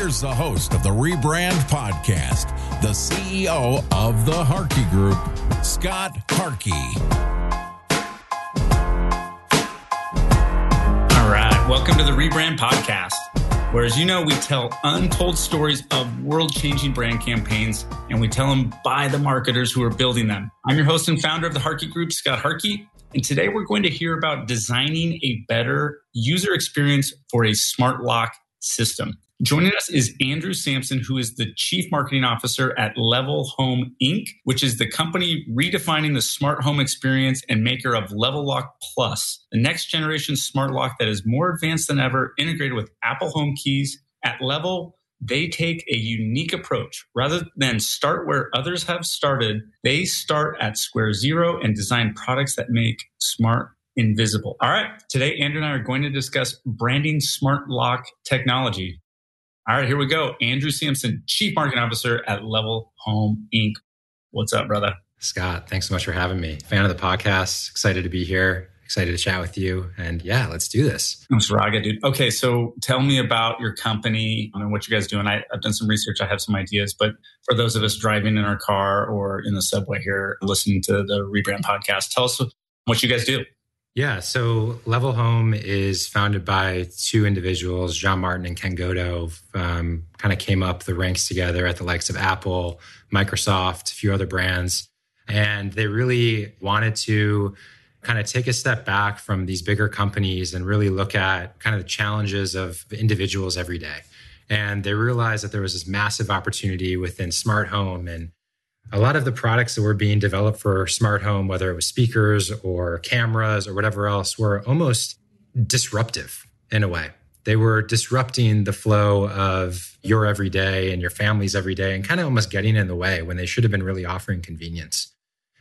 Here's the host of the Rebrand Podcast, the CEO of the Harkey Group, Scott Harkey. All right. Welcome to the Rebrand Podcast, where, as you know, we tell untold stories of world changing brand campaigns and we tell them by the marketers who are building them. I'm your host and founder of the Harkey Group, Scott Harkey. And today we're going to hear about designing a better user experience for a smart lock system. Joining us is Andrew Samson, who is the Chief Marketing Officer at Level Home Inc., which is the company redefining the smart home experience and maker of Level Lock Plus, the next generation smart lock that is more advanced than ever, integrated with Apple Home keys. At Level, they take a unique approach. Rather than start where others have started, they start at square zero and design products that make smart invisible. All right. Today, Andrew and I are going to discuss branding smart lock technology. All right, here we go. Andrew Samson, Chief Marketing Officer at Level Home Inc. What's up, brother? Scott, thanks so much for having me. Fan of the podcast. Excited to be here. Excited to chat with you. And yeah, let's do this. Thanks, Raga, dude. Okay, so tell me about your company and what you guys doing. I, I've done some research. I have some ideas, but for those of us driving in our car or in the subway here, listening to the Rebrand podcast, tell us what you guys do. Yeah, so Level Home is founded by two individuals, John Martin and Ken Goto. Um, kind of came up the ranks together at the likes of Apple, Microsoft, a few other brands, and they really wanted to kind of take a step back from these bigger companies and really look at kind of the challenges of individuals every day. And they realized that there was this massive opportunity within smart home and a lot of the products that were being developed for smart home, whether it was speakers or cameras or whatever else, were almost disruptive in a way. They were disrupting the flow of your everyday and your family's everyday and kind of almost getting in the way when they should have been really offering convenience.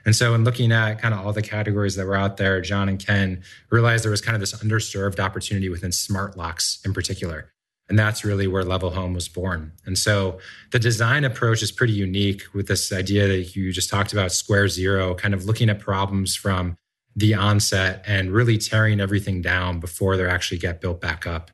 And so, in looking at kind of all the categories that were out there, John and Ken realized there was kind of this underserved opportunity within smart locks in particular. And that's really where Level Home was born. And so the design approach is pretty unique with this idea that you just talked about, square zero, kind of looking at problems from the onset and really tearing everything down before they actually get built back up.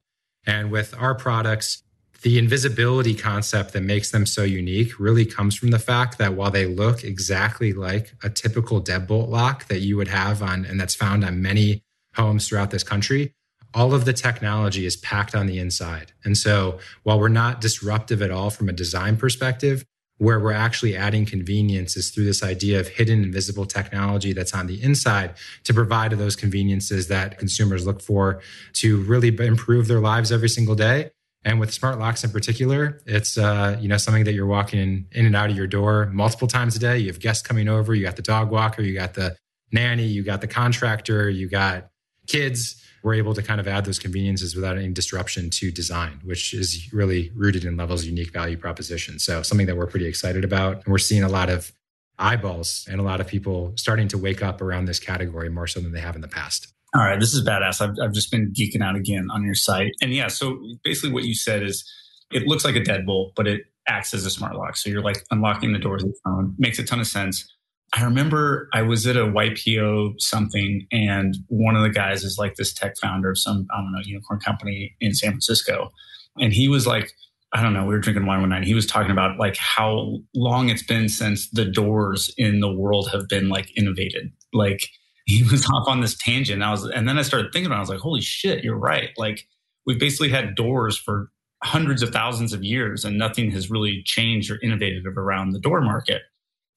And with our products, the invisibility concept that makes them so unique really comes from the fact that while they look exactly like a typical deadbolt lock that you would have on, and that's found on many homes throughout this country, all of the technology is packed on the inside. And so while we're not disruptive at all from a design perspective, where we're actually adding convenience is through this idea of hidden invisible technology that's on the inside to provide those conveniences that consumers look for to really improve their lives every single day. And with smart locks in particular, it's uh, you know something that you're walking in, in and out of your door multiple times a day. You have guests coming over, you got the dog walker, you got the nanny, you got the contractor, you got kids we're able to kind of add those conveniences without any disruption to design, which is really rooted in Level's unique value proposition. So something that we're pretty excited about. And we're seeing a lot of eyeballs and a lot of people starting to wake up around this category more so than they have in the past. All right, this is badass. I've, I've just been geeking out again on your site. And yeah, so basically what you said is it looks like a deadbolt, but it acts as a smart lock. So you're like unlocking the doors with your phone. Makes a ton of sense. I remember I was at a YPO something, and one of the guys is like this tech founder of some, I don't know, unicorn company in San Francisco. And he was like, I don't know, we were drinking wine one night. He was talking about like how long it's been since the doors in the world have been like innovated. Like he was off on this tangent. I was, and then I started thinking about it. I was like, holy shit, you're right. Like we've basically had doors for hundreds of thousands of years and nothing has really changed or innovated around the door market.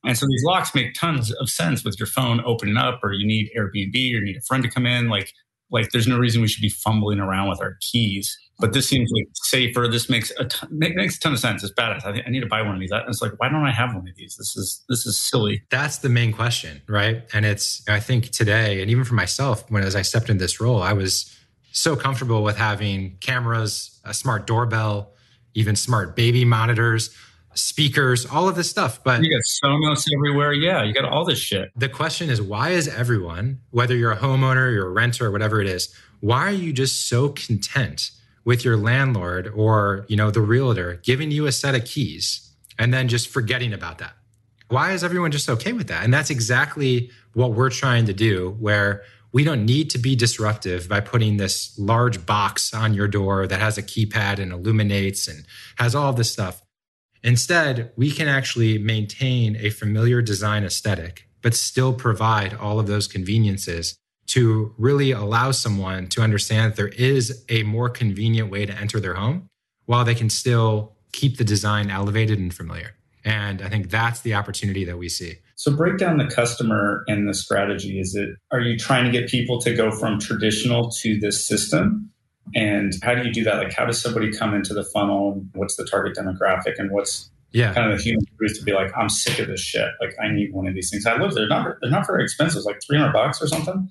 And so these locks make tons of sense with your phone opening up, or you need Airbnb, or you need a friend to come in. Like, like there's no reason we should be fumbling around with our keys. But this seems like safer. This makes a ton, makes a ton of sense. It's badass. I, think I need to buy one of these. It's like, why don't I have one of these? This is this is silly. That's the main question, right? And it's I think today, and even for myself, when as I stepped in this role, I was so comfortable with having cameras, a smart doorbell, even smart baby monitors, speakers, all of this stuff. But you got Sonos everywhere. Yeah, you got all this shit. The question is, why is everyone, whether you're a homeowner, you're a renter, or whatever it is, why are you just so content with your landlord or you know the realtor giving you a set of keys and then just forgetting about that? Why is everyone just okay with that? And that's exactly what we're trying to do, where we don't need to be disruptive by putting this large box on your door that has a keypad and illuminates and has all this stuff. Instead, we can actually maintain a familiar design aesthetic, but still provide all of those conveniences to really allow someone to understand that there is a more convenient way to enter their home while they can still keep the design elevated and familiar. And I think that's the opportunity that we see. So break down the customer and the strategy. Is it are you trying to get people to go from traditional to this system? And how do you do that? Like how does somebody come into the funnel? What's the target demographic and what's yeah. kind of the human truth to be like, I'm sick of this shit. Like I need one of these things. I live there. Not they're not very expensive. It's like 300 bucks or something.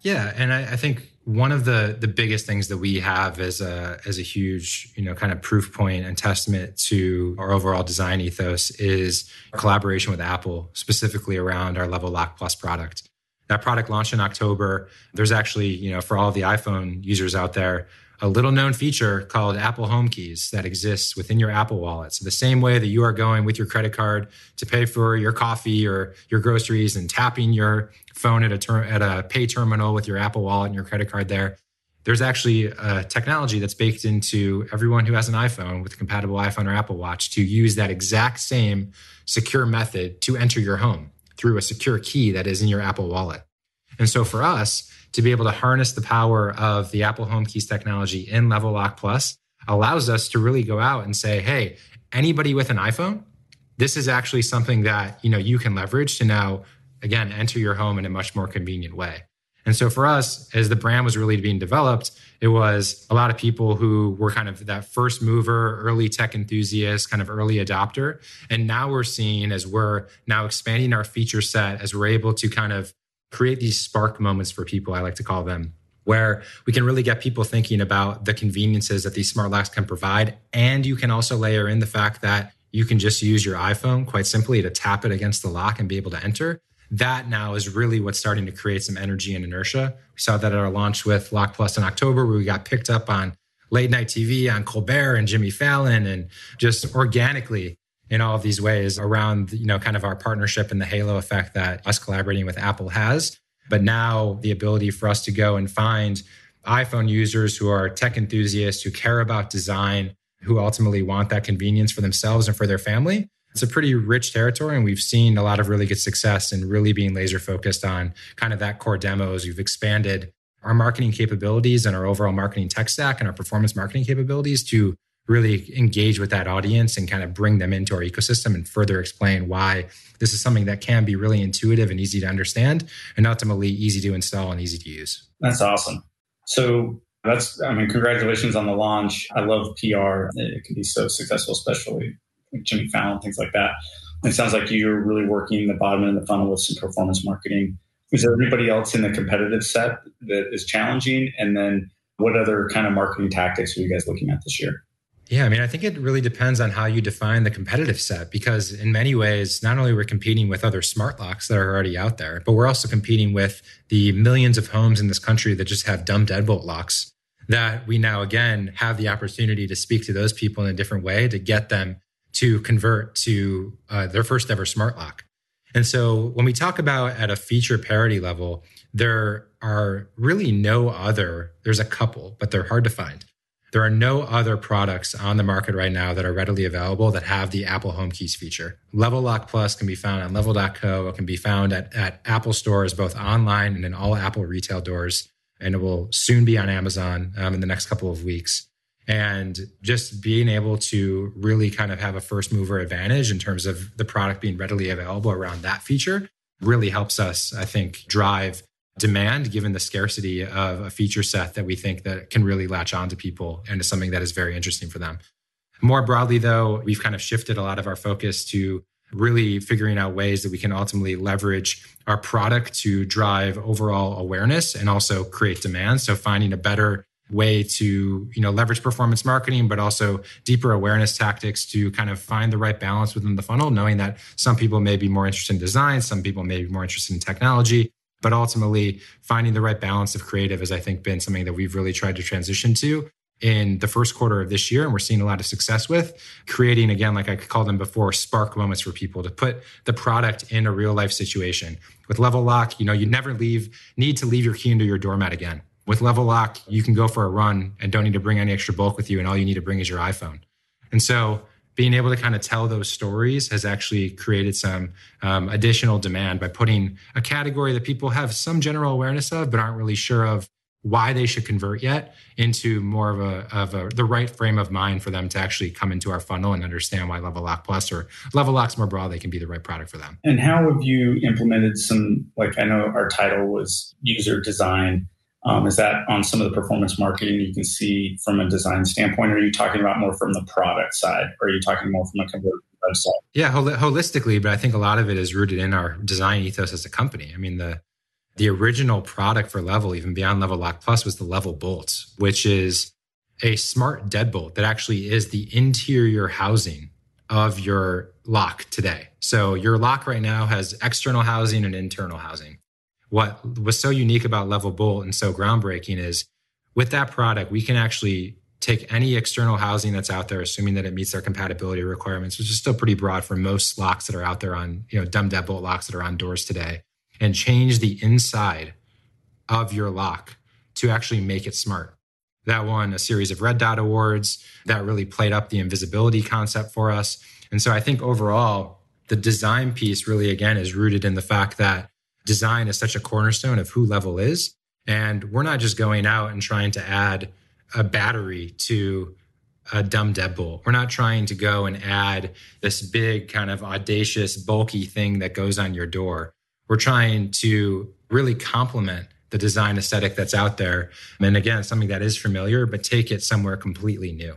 Yeah, and I, I, think one of the the biggest things that we have as a as a huge you know kind of proof point and testament to our overall design ethos is collaboration with Apple, specifically around our Level Lock Plus product. That product launched in October. There's actually you know for all the iPhone users out there a little known feature called Apple Home Keys that exists within your Apple Wallet. So, the same way that you are going with your credit card to pay for your coffee or your groceries and tapping your phone at a, ter- at a pay terminal with your Apple Wallet and your credit card there, there's actually a technology that's baked into everyone who has an iPhone with a compatible iPhone or Apple Watch to use that exact same secure method to enter your home through a secure key that is in your Apple Wallet. And so for us, to be able to harness the power of the Apple Home Keys technology in Level Lock Plus allows us to really go out and say, hey, anybody with an iPhone, this is actually something that you know you can leverage to now again enter your home in a much more convenient way. And so for us, as the brand was really being developed, it was a lot of people who were kind of that first mover, early tech enthusiast, kind of early adopter. And now we're seeing as we're now expanding our feature set, as we're able to kind of create these spark moments for people, I like to call them, where we can really get people thinking about the conveniences that these smart locks can provide. And you can also layer in the fact that you can just use your iPhone quite simply to tap it against the lock and be able to enter. That now is really what's starting to create some energy and inertia. We saw that at our launch with Lock Plus in October, where we got picked up on late night TV on Colbert and Jimmy Fallon, and just organically in all of these ways around, you know, kind of our partnership and the halo effect that us collaborating with Apple has. But now the ability for us to go and find iPhone users who are tech enthusiasts, who care about design, who ultimately want that convenience for themselves and for their family. It's a pretty rich territory, and we've seen a lot of really good success in really being laser focused on kind of that core demos. We've expanded our marketing capabilities and our overall marketing tech stack and our performance marketing capabilities to really engage with that audience and kind of bring them into our ecosystem and further explain why this is something that can be really intuitive and easy to understand and ultimately easy to install and easy to use. That's awesome. So that's, I mean, congratulations on the launch. I love PR. It can be so successful, especially Jimmy Fallon, things like that. It sounds like you're really working the bottom end of the funnel with some performance marketing. Is there anybody else in the competitive set that is challenging? And then what other kind of marketing tactics are you guys looking at this year? Yeah, I mean, I think it really depends on how you define the competitive set because, in many ways, not only we're competing with other smart locks that are already out there, but we're also competing with the millions of homes in this country that just have dumb deadbolt locks. That we now again have the opportunity to speak to those people in a different way to get them to convert to uh, their first ever smart lock. And so, when we talk about at a feature parity level, there are really no other, there's a couple, but they're hard to find there are no other products on the market right now that are readily available that have the Apple Home Keys feature. Level Lock Plus can be found on level.co. It can be found at, at Apple stores, both online and in all Apple retail doors. And it will soon be on Amazon um, in the next couple of weeks. And just being able to really kind of have a first mover advantage in terms of the product being readily available around that feature really helps us, I think, drive demand given the scarcity of a feature set that we think that can really latch on to people and is something that is very interesting for them. More broadly, though, we've kind of shifted a lot of our focus to really figuring out ways that we can ultimately leverage our product to drive overall awareness and also create demand. So finding a better way to you know leverage performance marketing but also deeper awareness tactics to kind of find the right balance within the funnel knowing that some people may be more interested in design some people may be more interested in technology but ultimately finding the right balance of creative has i think been something that we've really tried to transition to in the first quarter of this year and we're seeing a lot of success with creating again like i called them before spark moments for people to put the product in a real life situation. With level lock you know you never leave need to leave your key under your doormat again with level lock you can go for a run and don't need to bring any extra bulk with you and all you need to bring is your iphone and so being able to kind of tell those stories has actually created some um, additional demand by putting a category that people have some general awareness of but aren't really sure of why they should convert yet into more of a of a the right frame of mind for them to actually come into our funnel and understand why Level Lock Plus or Level Locks more broadly can be the right product for them. And how have you implemented some like I know our title was user design. Um, is that on some of the performance marketing you can see from a design standpoint? Are you talking about more from the product side? Or are you talking more from a conversion website? Yeah, hol- holistically, but I think a lot of it is rooted in our design ethos as a company. I mean, the the original product for Level, even beyond Level Lock Plus, was the Level Bolt, which is a smart deadbolt that actually is the interior housing of your lock today. So your lock right now has external housing and internal housing. What was so unique about Level Bolt and so groundbreaking is with that product, we can actually take any external housing that's out there, assuming that it meets their compatibility requirements, which is still pretty broad for most locks that are out there on, you know, dumb deadbolt locks that are on doors today and change the inside of your lock to actually make it smart. That won a series of Red Dot Awards that really played up the invisibility concept for us. And so I think overall, the design piece really, again, is rooted in the fact that design is such a cornerstone of who Level is. And we're not just going out and trying to add a battery to a dumb deadbolt. We're not trying to go and add this big kind of audacious, bulky thing that goes on your door we're trying to really complement the design aesthetic that's out there. And again, something that is familiar, but take it somewhere completely new.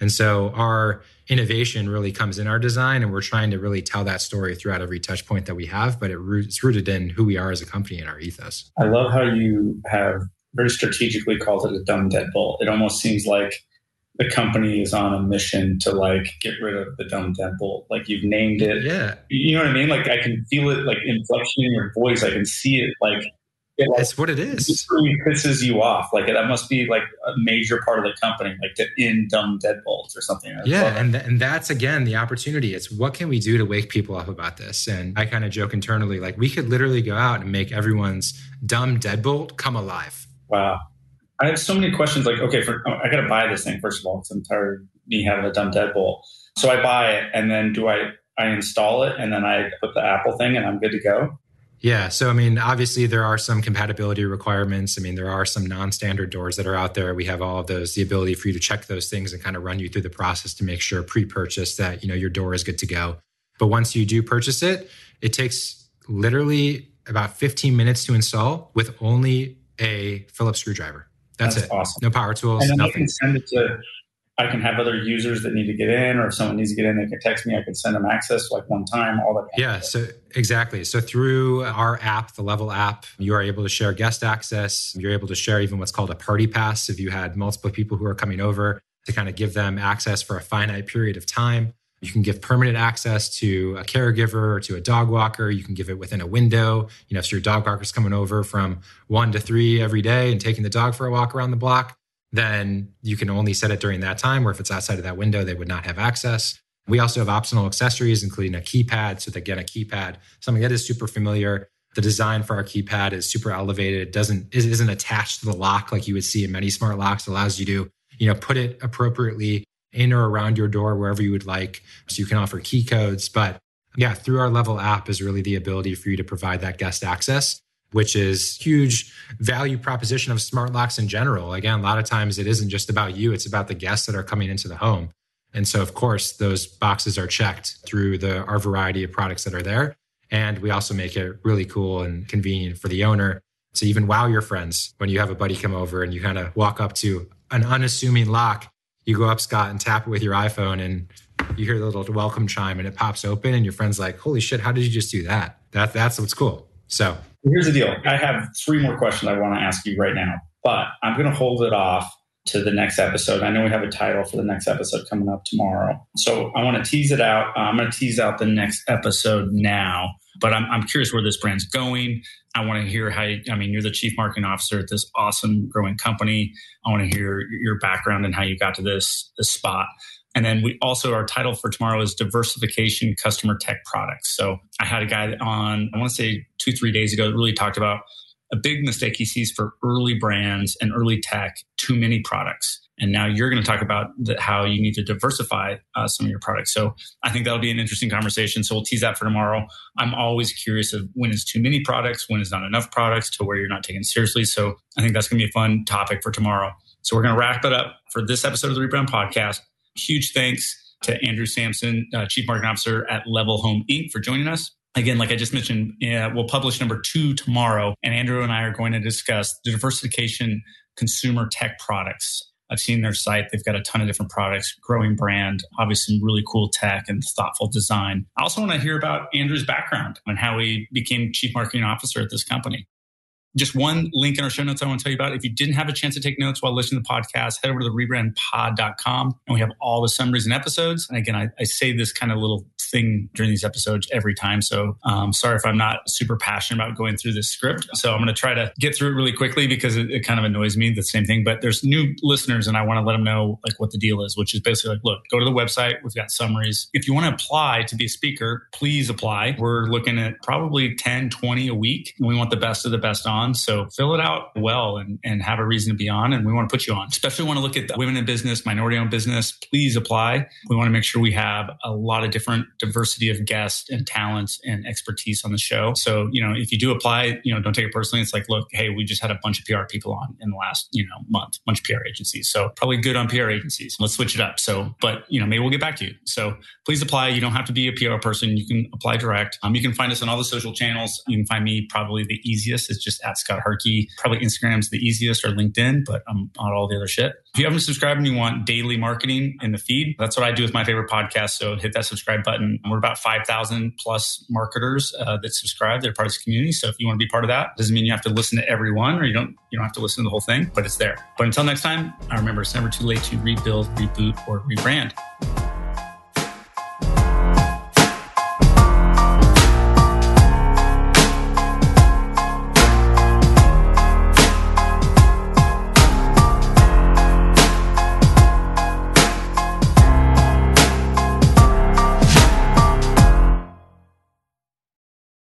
And so our innovation really comes in our design, and we're trying to really tell that story throughout every touch point that we have, but it's rooted in who we are as a company and our ethos. I love how you have very strategically called it a dumb deadbolt. It almost seems like the company is on a mission to like get rid of the dumb deadbolt. Like you've named it. Yeah. You know what I mean? Like I can feel it like inflection in your voice. I can see it like it like, That's what it is. It really pisses you off. Like that must be like a major part of the company, like to end dumb deadbolts or something. yeah, and th- and that's again the opportunity. It's what can we do to wake people up about this? And I kind of joke internally, like we could literally go out and make everyone's dumb deadbolt come alive. Wow. I have so many questions. Like, okay, for oh, I got to buy this thing first of all. It's entire me having a dumb deadbolt. So I buy it, and then do I? I install it, and then I put the Apple thing, and I'm good to go. Yeah. So, I mean, obviously, there are some compatibility requirements. I mean, there are some non standard doors that are out there. We have all of those, the ability for you to check those things and kind of run you through the process to make sure pre purchase that, you know, your door is good to go. But once you do purchase it, it takes literally about 15 minutes to install with only a Phillips screwdriver. That's, That's it. Awesome. No power tools. And nothing. Send it to. I can have other users that need to get in, or if someone needs to get in, they can text me. I can send them access like one time. All that. Yeah. So exactly. So through our app, the Level app, you are able to share guest access. You're able to share even what's called a party pass if you had multiple people who are coming over to kind of give them access for a finite period of time. You can give permanent access to a caregiver or to a dog walker. You can give it within a window. You know, if your dog walker's coming over from one to three every day and taking the dog for a walk around the block, then you can only set it during that time. Or if it's outside of that window, they would not have access. We also have optional accessories, including a keypad. So get a keypad, something that is super familiar. The design for our keypad is super elevated. It doesn't it isn't attached to the lock like you would see in many smart locks. It allows you to, you know, put it appropriately in or around your door, wherever you would like. So you can offer key codes. But yeah, through our level app is really the ability for you to provide that guest access which is huge value proposition of smart locks in general. Again, a lot of times it isn't just about you, it's about the guests that are coming into the home. And so, of course, those boxes are checked through the our variety of products that are there. And we also make it really cool and convenient for the owner to even wow your friends when you have a buddy come over and you kind of walk up to an unassuming lock. You go up, Scott, and tap it with your iPhone, and you hear the little welcome chime, and it pops open, and your friend's like, "Holy shit! How did you just do that?" That that's what's cool. So here's the deal. I have three more questions I want to ask you right now, but I'm going to hold it off to the next episode. I know we have a title for the next episode coming up tomorrow. So I want to tease it out. I'm going to tease out the next episode now, but I'm, I'm curious where this brand's going. I want to hear how, you, I mean, you're the chief marketing officer at this awesome growing company. I want to hear your background and how you got to this, this spot. And then we also, our title for tomorrow is diversification customer tech products. So I had a guy on, I want to say two, three days ago that really talked about a big mistake he sees for early brands and early tech, too many products. And now you're going to talk about the, how you need to diversify uh, some of your products. So I think that'll be an interesting conversation. So we'll tease that for tomorrow. I'm always curious of when is too many products, when is not enough products to where you're not taken seriously. So I think that's going to be a fun topic for tomorrow. So we're going to wrap it up for this episode of the Rebrand Podcast. Huge thanks to Andrew Samson, uh, Chief Marketing Officer at Level Home Inc., for joining us. Again, like I just mentioned, uh, we'll publish number two tomorrow, and Andrew and I are going to discuss the diversification consumer tech products. I've seen their site. They've got a ton of different products, growing brand, obviously some really cool tech and thoughtful design. I also want to hear about Andrew's background and how he became chief marketing officer at this company just one link in our show notes I want to tell you about. If you didn't have a chance to take notes while listening to the podcast, head over to the rebrandpod.com and we have all the summaries and episodes. And again, I, I say this kind of little thing during these episodes every time. So um, sorry if I'm not super passionate about going through this script. So I'm going to try to get through it really quickly because it, it kind of annoys me, the same thing. But there's new listeners and I want to let them know like what the deal is, which is basically like, look, go to the website. We've got summaries. If you want to apply to be a speaker, please apply. We're looking at probably 10, 20 a week. And we want the best of the best on on. So fill it out well and, and have a reason to be on. And we want to put you on, especially want to look at the women in business, minority owned business. Please apply. We want to make sure we have a lot of different diversity of guests and talents and expertise on the show. So, you know, if you do apply, you know, don't take it personally. It's like, look, hey, we just had a bunch of PR people on in the last, you know, month, bunch of PR agencies. So probably good on PR agencies. Let's switch it up. So, but, you know, maybe we'll get back to you. So please apply. You don't have to be a PR person. You can apply direct. Um, you can find us on all the social channels. You can find me probably the easiest is just Scott Harkey. Probably Instagram's the easiest or LinkedIn, but I'm on all the other shit. If you haven't subscribed and you want daily marketing in the feed, that's what I do with my favorite podcast. So hit that subscribe button. We're about 5,000 plus marketers uh, that subscribe. They're part of this community. So if you want to be part of that, doesn't mean you have to listen to everyone or you don't, you don't have to listen to the whole thing, but it's there. But until next time, I remember it's never too late to rebuild, reboot, or rebrand.